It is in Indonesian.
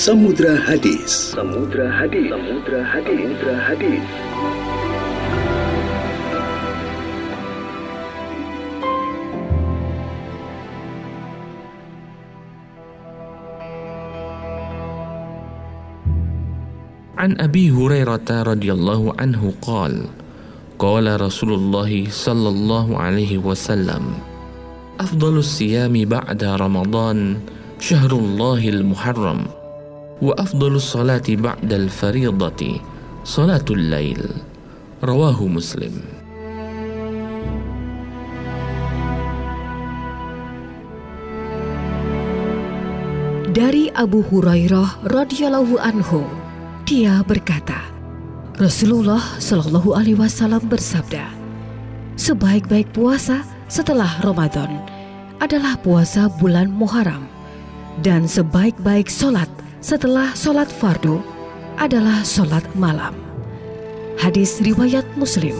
Samudra Hadis. Samudra Hadis. Samudra Hadis. Samudra Hadis. عن أبي هريرة رضي الله عنه قال قال رسول الله صلى الله عليه وسلم أفضل الصيام بعد رمضان شهر الله المحرم وأفضل الصلاة بعد الفريضة صلاة الليل رواه مسلم. Dari Abu Hurairah radhiyallahu anhu, dia berkata, Rasulullah shallallahu alaihi wasallam bersabda, "Sebaik-baik puasa setelah Ramadan adalah puasa bulan Muharram dan sebaik-baik solat setelah solat fardu adalah solat malam. Hadis riwayat Muslim.